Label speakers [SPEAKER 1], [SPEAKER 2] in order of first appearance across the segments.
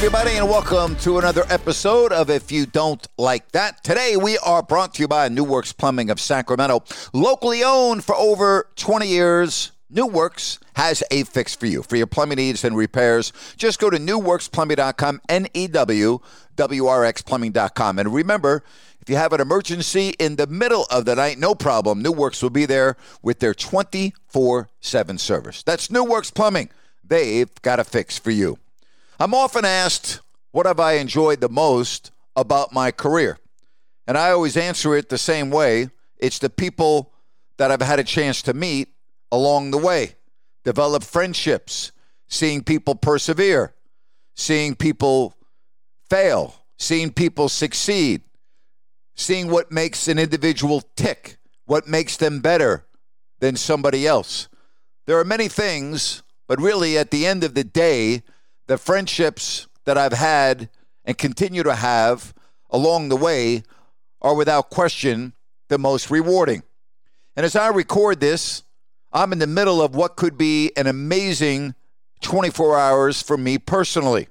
[SPEAKER 1] Everybody, and welcome to another episode of If You Don't Like That. Today, we are brought to you by New Works Plumbing of Sacramento. Locally owned for over 20 years, New Works has a fix for you. For your plumbing needs and repairs, just go to newworksplumbing.com, N E W W R X plumbing.com. And remember, if you have an emergency in the middle of the night, no problem. New Works will be there with their 24 7 service. That's New Works Plumbing. They've got a fix for you. I'm often asked, what have I enjoyed the most about my career? And I always answer it the same way it's the people that I've had a chance to meet along the way, develop friendships, seeing people persevere, seeing people fail, seeing people succeed, seeing what makes an individual tick, what makes them better than somebody else. There are many things, but really at the end of the day, the friendships that I've had and continue to have along the way are without question the most rewarding. And as I record this, I'm in the middle of what could be an amazing 24 hours for me personally.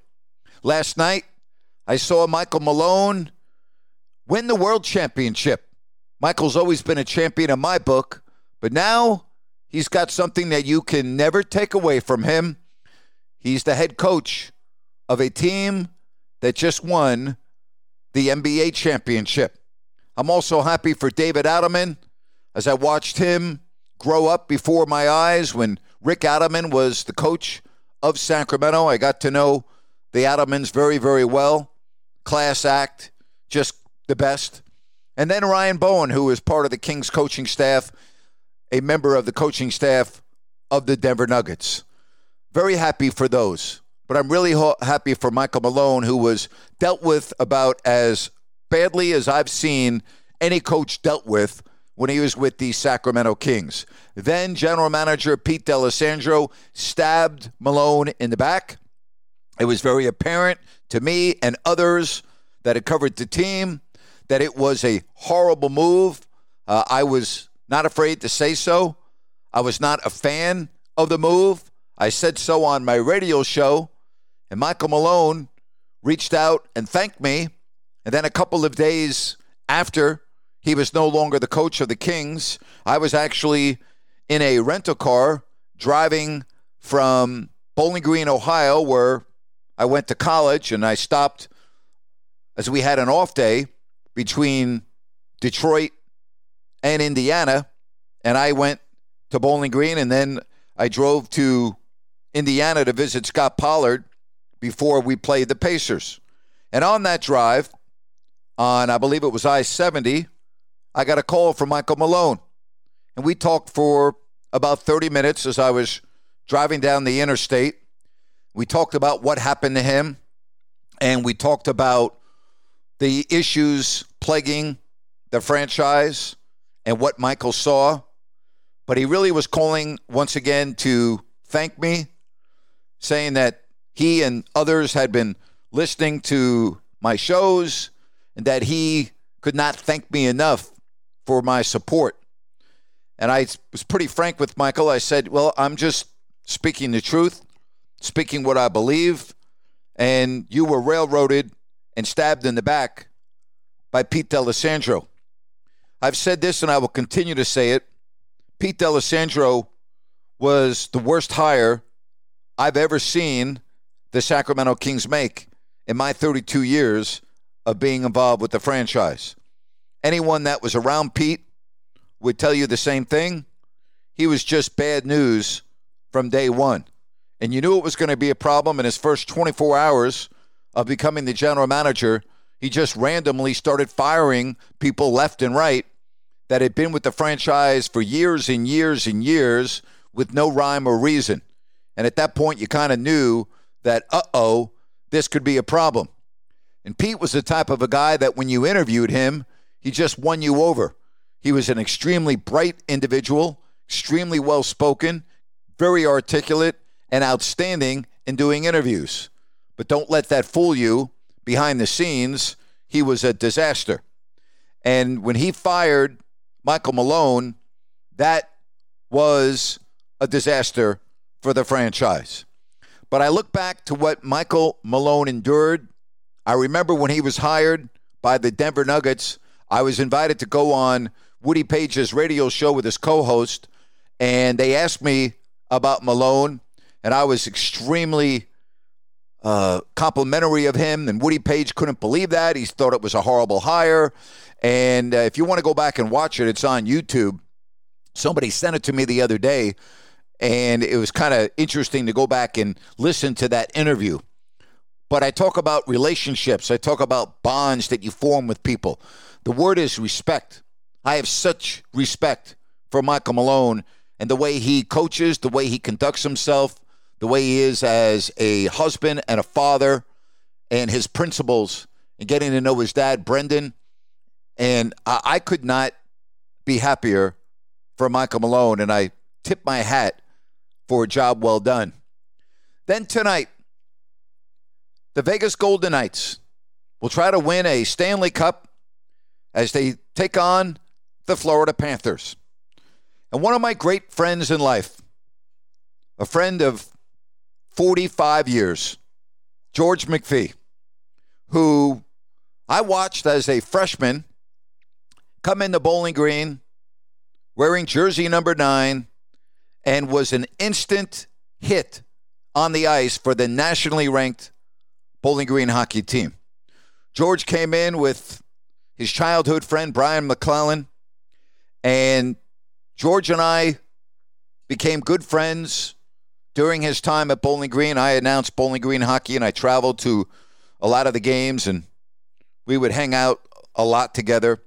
[SPEAKER 1] Last night, I saw Michael Malone win the world championship. Michael's always been a champion in my book, but now he's got something that you can never take away from him. He's the head coach of a team that just won the NBA championship. I'm also happy for David Adelman as I watched him grow up before my eyes when Rick Adelman was the coach of Sacramento. I got to know the Adelmans very, very well. Class act, just the best. And then Ryan Bowen, who is part of the Kings coaching staff, a member of the coaching staff of the Denver Nuggets. Very happy for those. But I'm really ho- happy for Michael Malone, who was dealt with about as badly as I've seen any coach dealt with when he was with the Sacramento Kings. Then general manager Pete D'Alessandro stabbed Malone in the back. It was very apparent to me and others that had covered the team that it was a horrible move. Uh, I was not afraid to say so. I was not a fan of the move. I said so on my radio show, and Michael Malone reached out and thanked me. And then a couple of days after he was no longer the coach of the Kings, I was actually in a rental car driving from Bowling Green, Ohio, where I went to college, and I stopped as we had an off day between Detroit and Indiana, and I went to Bowling Green, and then I drove to Indiana to visit Scott Pollard before we played the Pacers. And on that drive, on I believe it was I 70, I got a call from Michael Malone. And we talked for about 30 minutes as I was driving down the interstate. We talked about what happened to him, and we talked about the issues plaguing the franchise and what Michael saw. But he really was calling once again to thank me, saying that he and others had been listening to my shows and that he could not thank me enough for my support. And I was pretty frank with Michael. I said, Well, I'm just speaking the truth, speaking what I believe. And you were railroaded and stabbed in the back by Pete D'Alessandro. I've said this and I will continue to say it. Pete D'Alessandro was the worst hire I've ever seen the Sacramento Kings make in my 32 years of being involved with the franchise. Anyone that was around Pete would tell you the same thing. He was just bad news from day one. and you knew it was going to be a problem in his first 24 hours of becoming the general manager. He just randomly started firing people left and right that had been with the franchise for years and years and years with no rhyme or reason. And at that point, you kind of knew that, uh oh, this could be a problem. And Pete was the type of a guy that when you interviewed him, he just won you over. He was an extremely bright individual, extremely well spoken, very articulate, and outstanding in doing interviews. But don't let that fool you. Behind the scenes, he was a disaster. And when he fired Michael Malone, that was a disaster for the franchise. But I look back to what Michael Malone endured. I remember when he was hired by the Denver Nuggets, I was invited to go on Woody Paige's radio show with his co host, and they asked me about Malone, and I was extremely uh, complimentary of him. And Woody Page couldn't believe that. He thought it was a horrible hire. And uh, if you want to go back and watch it, it's on YouTube. Somebody sent it to me the other day, and it was kind of interesting to go back and listen to that interview. But I talk about relationships, I talk about bonds that you form with people. The word is respect. I have such respect for Michael Malone and the way he coaches, the way he conducts himself, the way he is as a husband and a father, and his principles and getting to know his dad, Brendan. And I, I could not be happier for Michael Malone, and I tip my hat for a job well done. Then tonight, the Vegas Golden Knights will try to win a Stanley Cup as they take on the Florida Panthers. And one of my great friends in life, a friend of 45 years, George McPhee, who I watched as a freshman come into Bowling Green wearing jersey number nine and was an instant hit on the ice for the nationally ranked Bowling Green hockey team. George came in with his childhood friend, Brian MacLellan. and George and I became good friends during his time at Bowling Green. I announced Bowling Green hockey, and I traveled to a lot of the games, and we would hang out a lot together.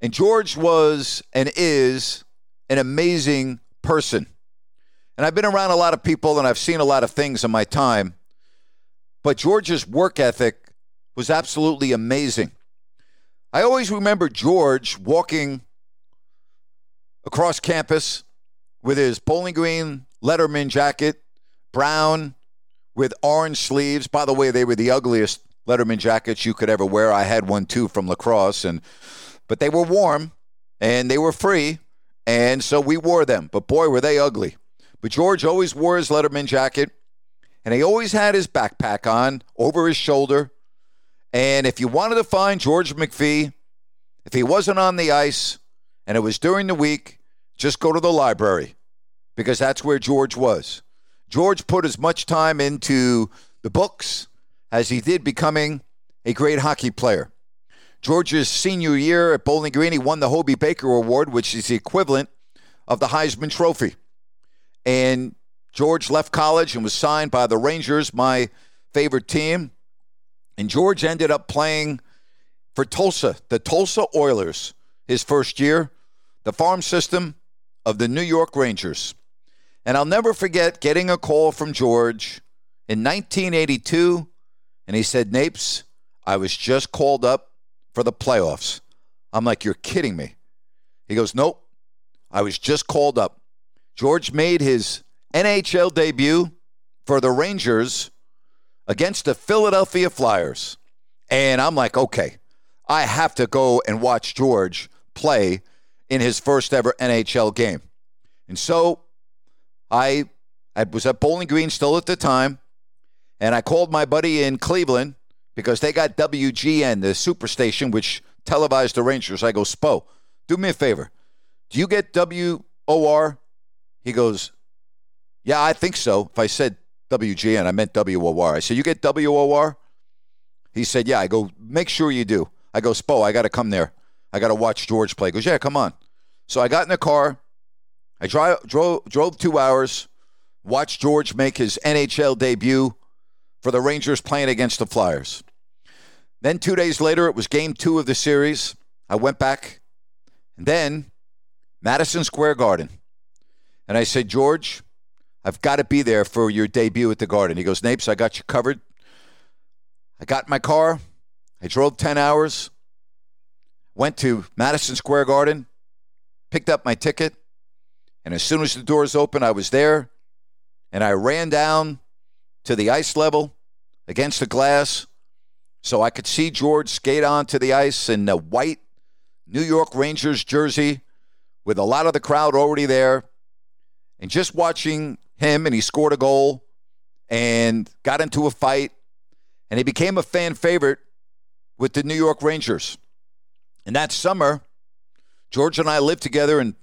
[SPEAKER 1] And George was and is an amazing person. And I've been around a lot of people and I've seen a lot of things in my time. But George's work ethic was absolutely amazing. I always remember George walking across campus with his Bowling Green Letterman jacket, brown with orange sleeves. By the way, they were the ugliest Letterman jackets you could ever wear. I had one too from lacrosse, and but they were warm and they were free, and so we wore them. But boy, were they ugly. But George always wore his Letterman jacket, and he always had his backpack on over his shoulder. And if you wanted to find George McPhee, if he wasn't on the ice and it was during the week, just go to the library because that's where George was. George put as much time into the books as he did becoming a great hockey player. George's senior year at Bowling Green, he won the Hobey Baker Award, which is the equivalent of the Heisman Trophy. And George left college and was signed by the Rangers, my favorite team. And George ended up playing for Tulsa, the Tulsa Oilers, his first year, the farm system of the New York Rangers. And I'll never forget getting a call from George in 1982, and he said, Napes, I was just called up for the playoffs. I'm like, You're kidding me. He goes, Nope. I was just called up. George made his NHL debut for the Rangers against the Philadelphia Flyers. And I'm like, okay, I have to go and watch George play in his first ever NHL game. And so I, I was at Bowling Green still at the time, and I called my buddy in Cleveland because they got WGN, the superstation, which televised the Rangers. I go, Spo, do me a favor. Do you get WOR? He goes, Yeah, I think so. If I said WGN, I meant WOR. I said, You get WOR? He said, Yeah. I go, Make sure you do. I go, Spo, I got to come there. I got to watch George play. He goes, Yeah, come on. So I got in the car. I drive, drove, drove two hours watched George make his NHL debut for the Rangers playing against the Flyers. Then two days later, it was game two of the series. I went back, and then Madison Square Garden. And I said, George, I've got to be there for your debut at the Garden. He goes, Napes, I got you covered. I got my car. I drove 10 hours, went to Madison Square Garden, picked up my ticket, and as soon as the doors opened, I was there, and I ran down to the ice level against the glass so I could see George skate onto the ice in the white New York Rangers jersey with a lot of the crowd already there. And just watching him, and he scored a goal and got into a fight, and he became a fan favorite with the New York Rangers. And that summer, George and I lived together in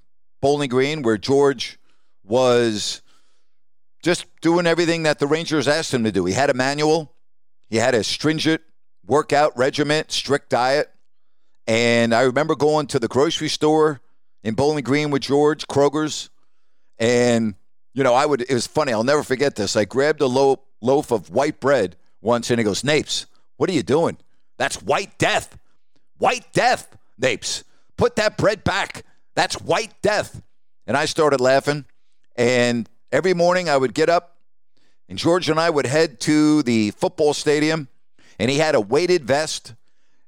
[SPEAKER 1] Bowling Green, where George was just doing everything that the Rangers asked him to do. He had a manual, he had a stringent workout regimen, strict diet. And I remember going to the grocery store in Bowling Green with George, Kroger's. And, you know, I would, it was funny. I'll never forget this. I grabbed a loaf, loaf of white bread once and he goes, Napes, what are you doing? That's white death. White death, Napes. Put that bread back. That's white death. And I started laughing. And every morning I would get up, and George and I would head to the football stadium, and he had a weighted vest,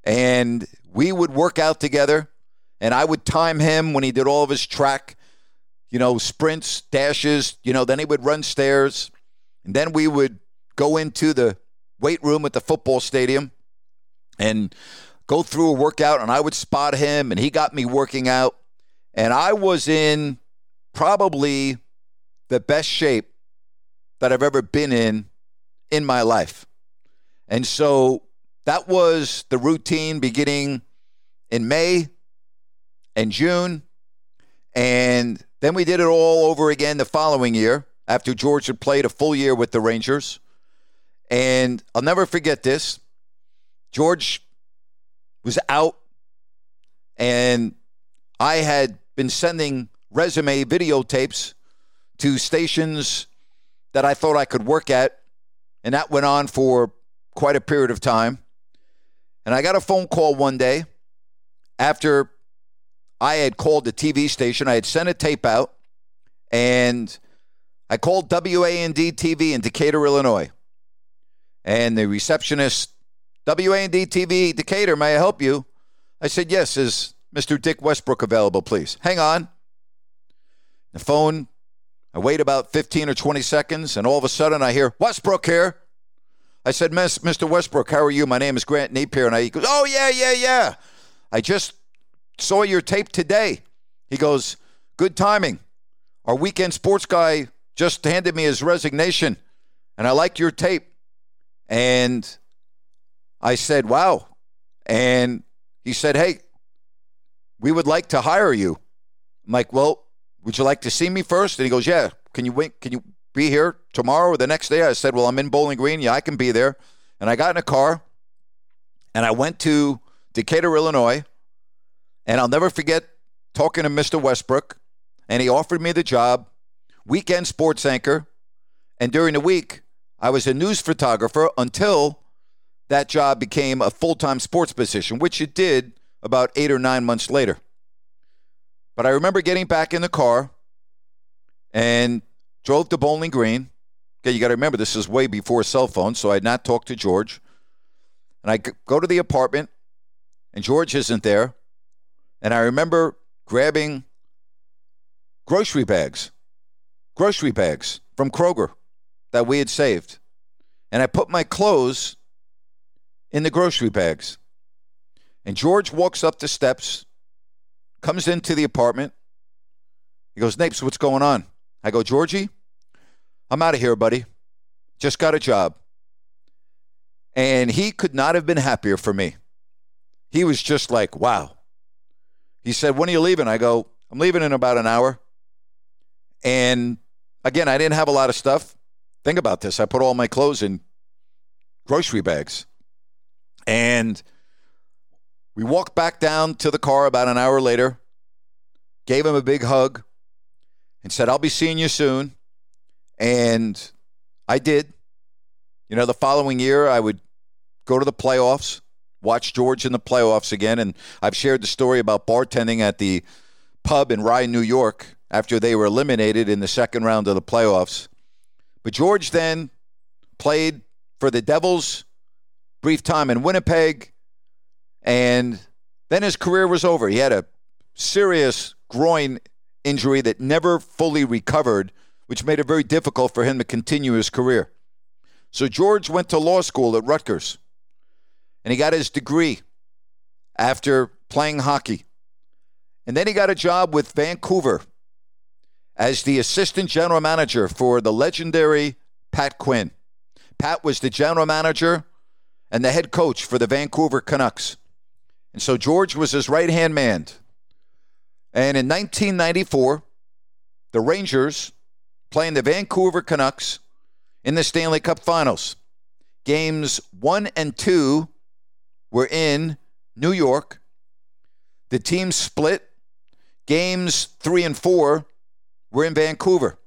[SPEAKER 1] and we would work out together. And I would time him when he did all of his track, you know, sprints, dashes, you know, then he would run stairs. And then we would go into the weight room at the football stadium and go through a workout and I would spot him and he got me working out and I was in probably the best shape that I've ever been in in my life. And so that was the routine beginning in May and June and then we did it all over again the following year after George had played a full year with the Rangers. And I'll never forget this. George was out, and I had been sending resume videotapes to stations that I thought I could work at, and that went on for quite a period of time. And I got a phone call one day after I had called the TV station. I had sent a tape out, and I called WAND TV in Decatur, Illinois. And the receptionist WAND TV Decatur, may I help you? I said, Yes. Is Mr. Dick Westbrook available, please? Hang on. The phone, I wait about 15 or 20 seconds, and all of a sudden I hear, Westbrook here. I said, Mr. Westbrook, how are you? My name is Grant Napear. And I, he goes, Oh, yeah, yeah, yeah. I just saw your tape today. He goes, Good timing. Our weekend sports guy just handed me his resignation, and I liked your tape. And I said, Wow. And he said, Hey, we would like to hire you. I'm like, Well, would you like to see me first? And he goes, Yeah. Can you wait? Can you be here tomorrow or the next day? I said, Well, I'm in Bowling Green. Yeah, I can be there. And I got in a car and I went to Decatur, Illinois. And I'll never forget talking to Mr. Westbrook. And he offered me the job, weekend sports anchor. And during the week, I was a news photographer until that job became a full time sports position, which it did about eight or nine months later. But I remember getting back in the car and drove to Bowling Green. Okay, you got to remember this is way before cell phones, so I had not talked to George. And I go to the apartment, and George isn't there. And I remember grabbing grocery bags, grocery bags from Kroger that we had saved. And I put my clothes in the grocery bags. And George walks up the steps, comes into the apartment. He goes, Napes, what's going on? I go, Georgie, I'm out of here, buddy. Just got a job. And he could not have been happier for me. He was just like, wow. He said, When are you leaving? I go, I'm leaving in about an hour. And again, I didn't have a lot of stuff. Think about this. I put all my clothes in grocery bags. And we walked back down to the car about an hour later, gave him a big hug, and said, I'll be seeing you soon. And I did. You know, the following year, I would go to the playoffs, watch George in the playoffs again. And I've shared the story about bartending at the pub in Rye, New York, after they were eliminated in the second round of the playoffs. But George then played for the Devils, brief time in Winnipeg, and then his career was over. He had a serious groin injury that never fully recovered, which made it very difficult for him to continue his career. So George went to law school at Rutgers, and he got his degree after playing hockey. And then he got a job with Vancouver as the assistant general manager for the legendary Pat Quinn. Pat was the general manager and the head coach for the Vancouver Canucks. And so George was his right hand man. And in 1994, the Rangers playing the Vancouver Canucks in the Stanley Cup Finals. Games one and two were in New York. The team split. Games three and four were in Vancouver.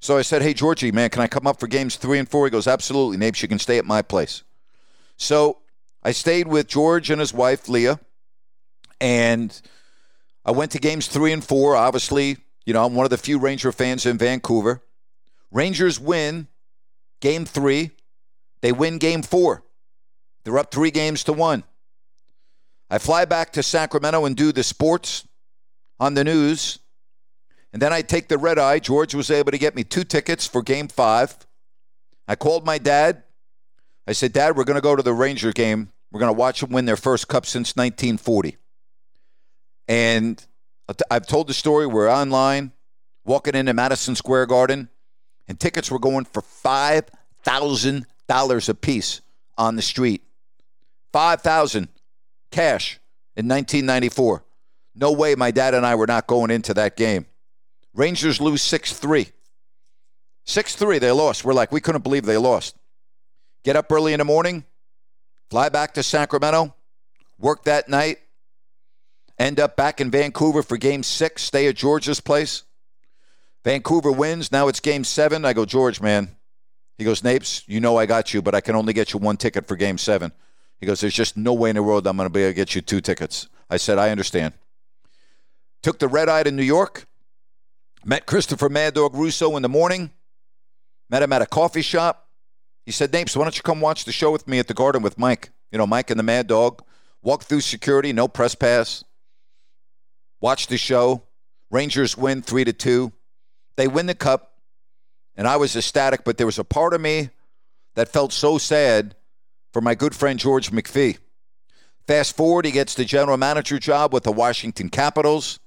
[SPEAKER 1] So I said, Hey, Georgie, man, can I come up for games three and four? He goes, Absolutely, Napes, you can stay at my place. So I stayed with George and his wife, Leah, and I went to games three and four. Obviously, you know, I'm one of the few Ranger fans in Vancouver. Rangers win game three, they win game four. They're up three games to one. I fly back to Sacramento and do the sports on the news. And then I take the red eye. George was able to get me two tickets for game five. I called my dad. I said, Dad, we're going to go to the Ranger game. We're going to watch them win their first cup since 1940. And I've told the story. We're online, walking into Madison Square Garden, and tickets were going for $5,000 a piece on the street. 5000 cash in 1994. No way my dad and I were not going into that game. Rangers lose 6 3. 6 3, they lost. We're like, we couldn't believe they lost. Get up early in the morning, fly back to Sacramento, work that night, end up back in Vancouver for game six, stay at George's place. Vancouver wins. Now it's game seven. I go, George, man. He goes, Napes, you know I got you, but I can only get you one ticket for game seven. He goes, There's just no way in the world I'm going to be able to get you two tickets. I said, I understand. Took the red eye to New York. Met Christopher Mad Dog Russo in the morning. Met him at a coffee shop. He said, Napes, why don't you come watch the show with me at the garden with Mike? You know, Mike and the Mad Dog. Walk through security, no press pass. Watch the show. Rangers win three to two. They win the cup, and I was ecstatic, but there was a part of me that felt so sad for my good friend George McPhee. Fast forward, he gets the general manager job with the Washington Capitals.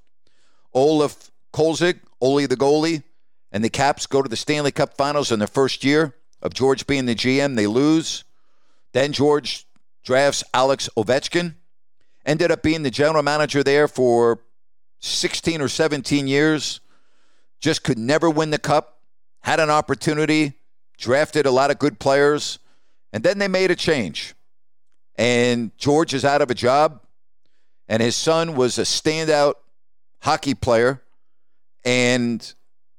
[SPEAKER 1] Olaf Kolzig, Olie the goalie, and the Caps go to the Stanley Cup Finals in their first year of George being the GM. They lose. Then George drafts Alex Ovechkin. Ended up being the general manager there for 16 or 17 years. Just could never win the cup. Had an opportunity, drafted a lot of good players, and then they made a change. And George is out of a job, and his son was a standout hockey player. And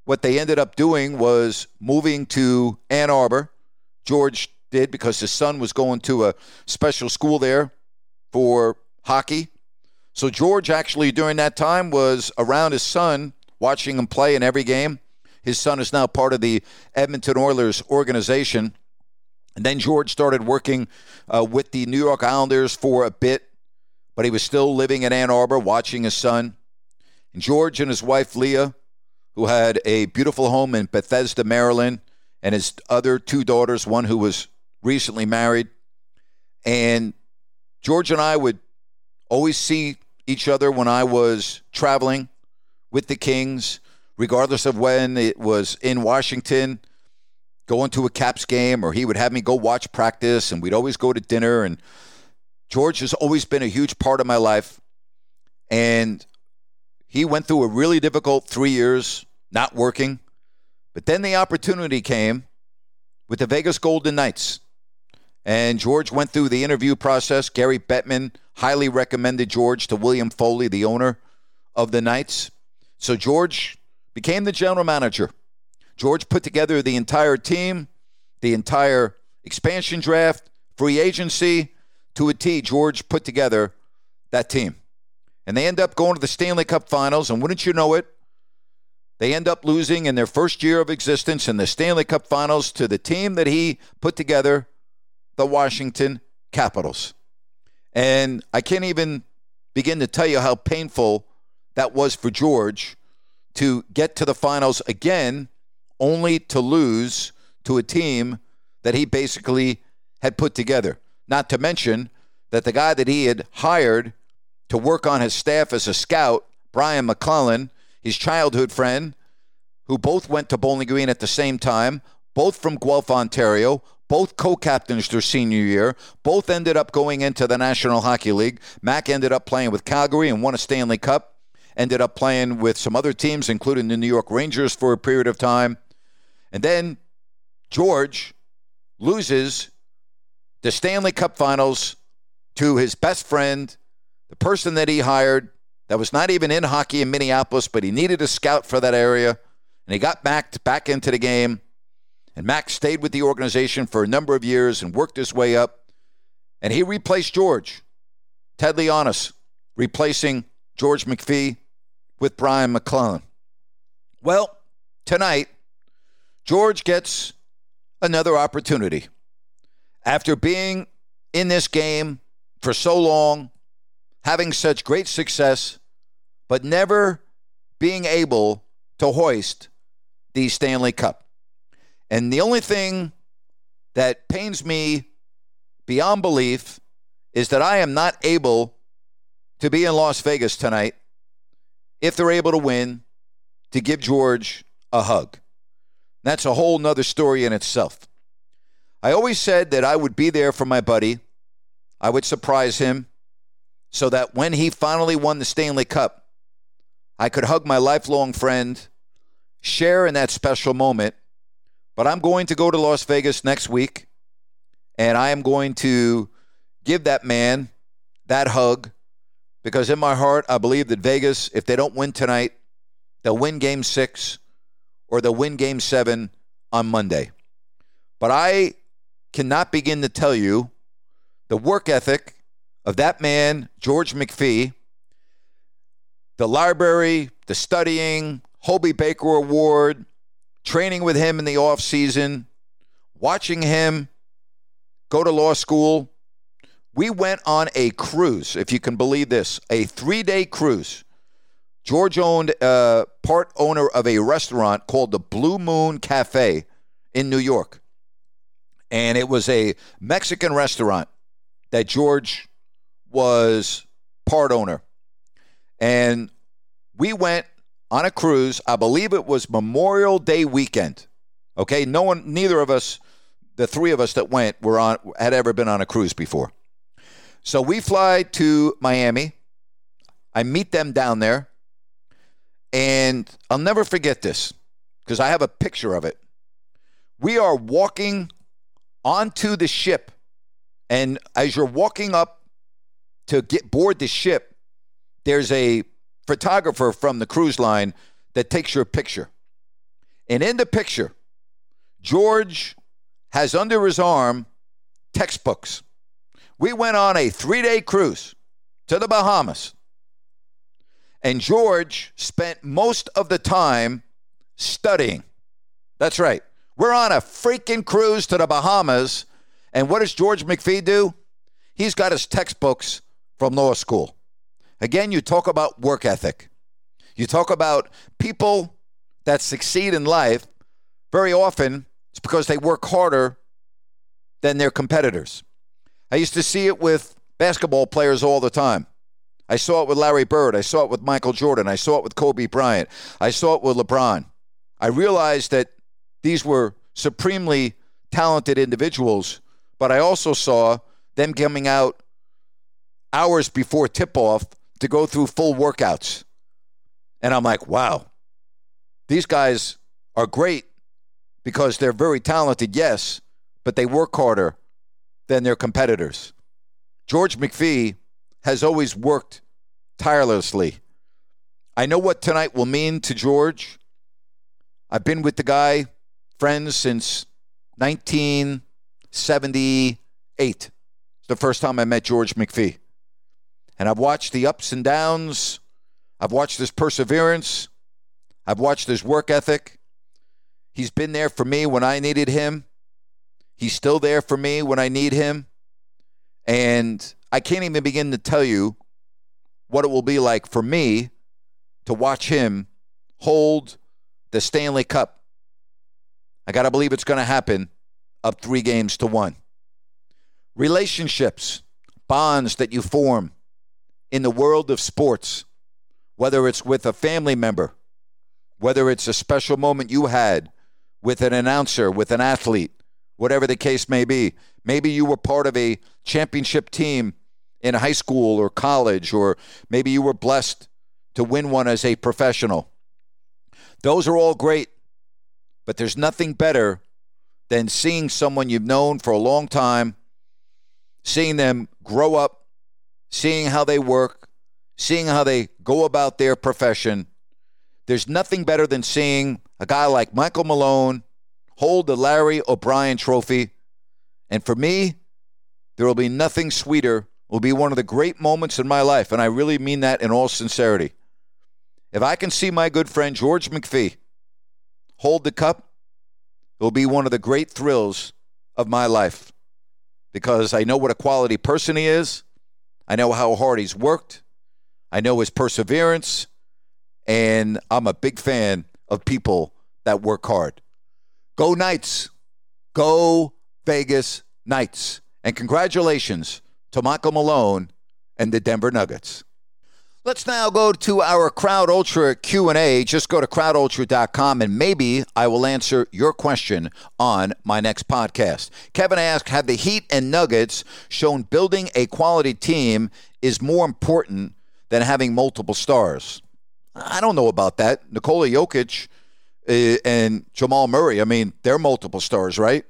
[SPEAKER 1] what they ended up doing was moving to Ann Arbor. George did because his son was going to a special school there for hockey. So George actually during that time was around his son, watching him play in every game. His son is now part of the Edmonton Oilers organization. And then George started working uh, with the New York Islanders for a bit, but he was still living in Ann Arbor, watching his son. And George and his wife Leah who had a beautiful home in Bethesda, Maryland, and his other two daughters, one who was recently married. And George and I would always see each other when I was traveling with the Kings, regardless of when it was in Washington, going to a Caps game, or he would have me go watch practice, and we'd always go to dinner. And George has always been a huge part of my life. And he went through a really difficult three years not working. But then the opportunity came with the Vegas Golden Knights. And George went through the interview process. Gary Bettman highly recommended George to William Foley, the owner of the Knights. So George became the general manager. George put together the entire team, the entire expansion draft, free agency to a T. George put together that team. And they end up going to the Stanley Cup finals. And wouldn't you know it, they end up losing in their first year of existence in the Stanley Cup finals to the team that he put together, the Washington Capitals. And I can't even begin to tell you how painful that was for George to get to the finals again, only to lose to a team that he basically had put together. Not to mention that the guy that he had hired to work on his staff as a scout, Brian MacLellan, his childhood friend, who both went to Bowling Green at the same time, both from Guelph, Ontario, both co-captains their senior year. Both ended up going into the National Hockey League. Mac ended up playing with Calgary and won a Stanley Cup. Ended up playing with some other teams, including the New York Rangers for a period of time. And then George loses the Stanley Cup Finals to his best friend, the person that he hired that was not even in hockey in Minneapolis, but he needed a scout for that area. And he got back back into the game. And Max stayed with the organization for a number of years and worked his way up. And he replaced George, Ted Leonsis, replacing George McPhee with Brian MacLellan. Well, tonight, George gets another opportunity. After being in this game for so long, having such great success, but never being able to hoist the Stanley Cup. And the only thing that pains me beyond belief is that I am not able to be in Las Vegas tonight if they're able to win to give George a hug. That's a whole nother story in itself. I always said that I would be there for my buddy. I would surprise him so that when he finally won the Stanley Cup, I could hug my lifelong friend, share in that special moment, but I'm going to go to Las Vegas next week, and I am going to give that man that hug because in my heart, I believe that Vegas, if they don't win tonight, they'll win game six or they'll win game seven on Monday. But I cannot begin to tell you the work ethic of that man, George McPhee, the library, the studying, Hobey Baker Award, training with him in the off season, watching him go to law school. We went on a cruise, if you can believe this, a three day cruise. George owned, uh, part owner of a restaurant called the Blue Moon Cafe in New York. And it was a Mexican restaurant that George was part owner. And we went on a cruise. I believe it was Memorial Day weekend. Okay, no one, neither of us, the three of us that went, were on had ever been on a cruise before. So we fly to Miami. I meet them down there, and I'll never forget this because I have a picture of it. We are walking onto the ship, and as you're walking up to get board the ship, there's a photographer from the cruise line that takes your picture. And in the picture, George has under his arm textbooks. We went on a three day cruise to the Bahamas. And George spent most of the time studying. That's right. We're on a freaking cruise to the Bahamas. And what does George McPhee do? He's got his textbooks from law school. Again, you talk about work ethic. You talk about people that succeed in life. Very often, it's because they work harder than their competitors. I used to see it with basketball players all the time. I saw it with Larry Bird. I saw it with Michael Jordan. I saw it with Kobe Bryant. I saw it with LeBron. I realized that these were supremely talented individuals, but I also saw them coming out hours before tip off to go through full workouts. And I'm like, wow, these guys are great because they're very talented, yes, but they work harder than their competitors. George McPhee has always worked tirelessly. I know what tonight will mean to George. I've been with the guy, friends, since 1978. It's the first time I met George McPhee. And I've watched the ups and downs. I've watched his perseverance. I've watched his work ethic. He's been there for me when I needed him. He's still there for me when I need him. And I can't even begin to tell you what it will be like for me to watch him hold the Stanley Cup. I got to believe it's going to happen up three games to one. Relationships, bonds that you form in the world of sports, whether it's with a family member, whether it's a special moment you had with an announcer, with an athlete, whatever the case may be. Maybe you were part of a championship team in high school or college, or maybe you were blessed to win one as a professional. Those are all great, but there's nothing better than seeing someone you've known for a long time, seeing them grow up, seeing how they work, seeing how they go about their profession. There's nothing better than seeing a guy like Michael Malone hold the Larry O'Brien trophy. And for me, there will be nothing sweeter. Will be one of the great moments in my life, and I really mean that in all sincerity. If I can see my good friend George McPhee hold the cup, it will be one of the great thrills of my life because I know what a quality person he is. I know how hard he's worked. I know his perseverance. And I'm a big fan of people that work hard. Go Knights. Go Vegas Knights. And congratulations to Michael Malone and the Denver Nuggets. Let's now go to our Crowd Ultra Q&A. Just go to crowdultra.com and maybe I will answer your question on my next podcast. Kevin asked, have the Heat and Nuggets shown building a quality team is more important than having multiple stars? I don't know about that. Nikola Jokic uh, and Jamal Murray, I mean, they're multiple stars, right?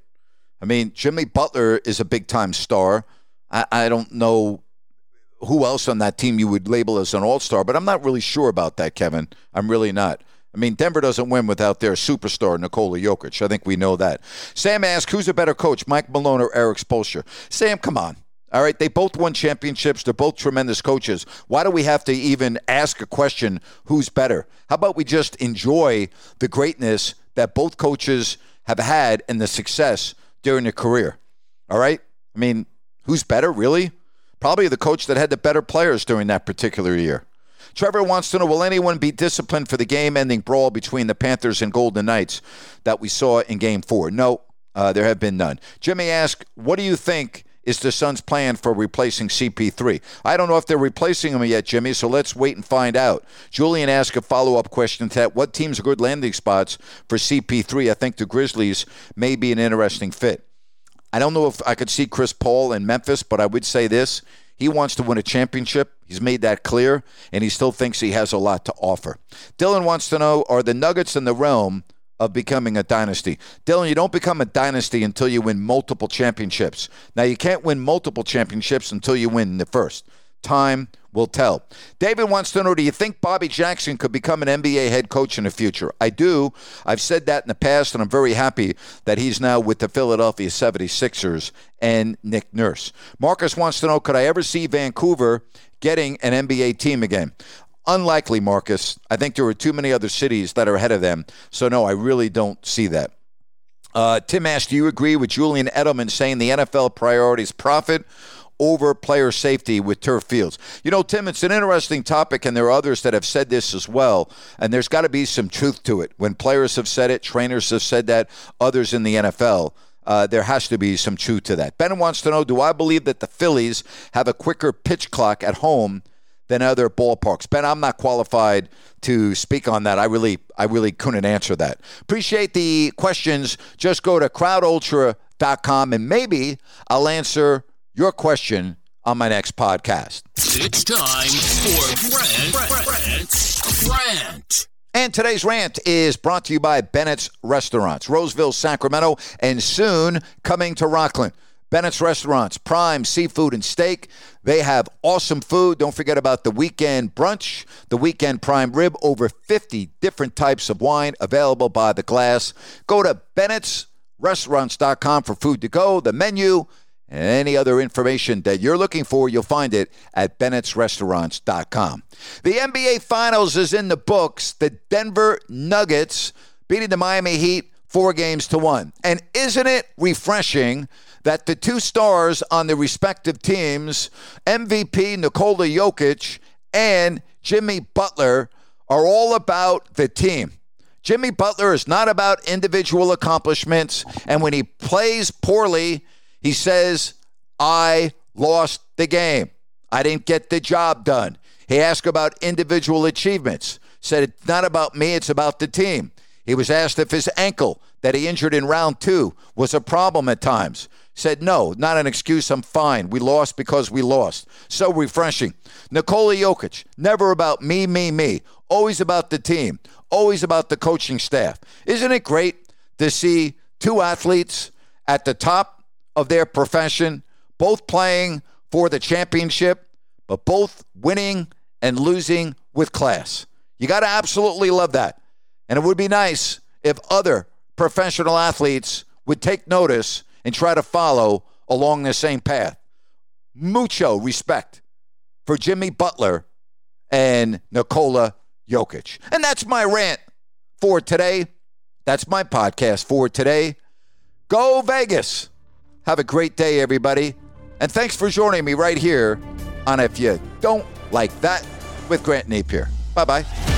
[SPEAKER 1] I mean, Jimmy Butler is a big time star. I, I don't know who else on that team you would label as an all star, but I'm not really sure about that, Kevin. I'm really not. I mean, Denver doesn't win without their superstar, Nikola Jokic. I think we know that. Sam asked, who's a better coach, Mike Malone or Erik Spoelstra? Sam, come on. All right, they both won championships. They're both tremendous coaches. Why do we have to even ask a question, who's better? How about we just enjoy the greatness that both coaches have had and the success during their career? All right? I mean, who's better, really? Probably the coach that had the better players during that particular year. Trevor wants to know Will anyone be disciplined for the game ending brawl between the Panthers and Golden Knights that we saw in game four? No, uh, there have been none. Jimmy asked, What do you think is the Suns' plan for replacing CP3? I don't know if they're replacing him yet, Jimmy, so let's wait and find out. Julian asked a follow up question to that What teams are good landing spots for CP3? I think the Grizzlies may be an interesting fit. I don't know if I could see Chris Paul in Memphis, but I would say this. He wants to win a championship. He's made that clear, and he still thinks he has a lot to offer. Dylan wants to know Are the Nuggets in the realm of becoming a dynasty. Dylan, you don't become a dynasty until you win multiple championships. Now, you can't win multiple championships until you win the first. Time will tell. David wants to know Do you think Bobby Jackson could become an NBA head coach in the future? I do. I've said that in the past, and I'm very happy that he's now with the Philadelphia 76ers and Nick Nurse. Marcus wants to know Could I ever see Vancouver getting an NBA team again? Unlikely, Marcus. I think there are too many other cities that are ahead of them. So, no, I really don't see that. Uh, Tim asked, Do you agree with Julian Edelman saying the NFL priority is profit over player safety with turf fields. You know, Tim, it's an interesting topic, and there are others that have said this as well. And there's got to be some truth to it. When players have said it, trainers have said that, others in the NFL. Uh, there has to be some truth to that. Ben wants to know Do I believe that the Phillies have a quicker pitch clock at home than other ballparks? Ben, I'm not qualified to speak on that. I really, I really couldn't answer that. Appreciate the questions. Just go to crowdultra.com and maybe I'll answer your question on my next podcast.
[SPEAKER 2] It's time for Grant, Grant, Rant.
[SPEAKER 1] And today's rant is brought to you by Bennett's Restaurants, Roseville, Sacramento, and soon coming to Rocklin. Bennett's Restaurants, Prime Seafood and Steak. They have awesome food. Don't forget about the weekend brunch, the weekend prime rib, over 50 different types of wine available by the glass. Go to bennettsrestaurants.com for food to go, the menu, and any other information that you're looking for, you'll find it at bennettsrestaurants.com. The NBA Finals is in the books. The Denver Nuggets beating the Miami Heat four games to one. And isn't it refreshing that the two stars on the respective teams, MVP Nikola Jokic and Jimmy Butler, are all about the team? Jimmy Butler is not about individual accomplishments. And when he plays poorly, he says, I lost the game. I didn't get the job done. He asked about individual achievements. Said, it's not about me, it's about the team. He was asked if his ankle that he injured in round two was a problem at times. Said, no, not an excuse. I'm fine. We lost because we lost. So refreshing. Nikola Jokic, never about me, me, me. Always about the team. Always about the coaching staff. Isn't it great to see two athletes at the top of their profession, both playing for the championship, but both winning and losing with class? You got to absolutely love that. And it would be nice if other professional athletes would take notice and try to follow along the same path. Mucho respect for Jimmy Butler and Nikola Jokic. And that's my rant for today. That's my podcast for today. Go Vegas. Have a great day, everybody. And thanks for joining me right here on If You Don't Like That with Grant Napear. Bye bye.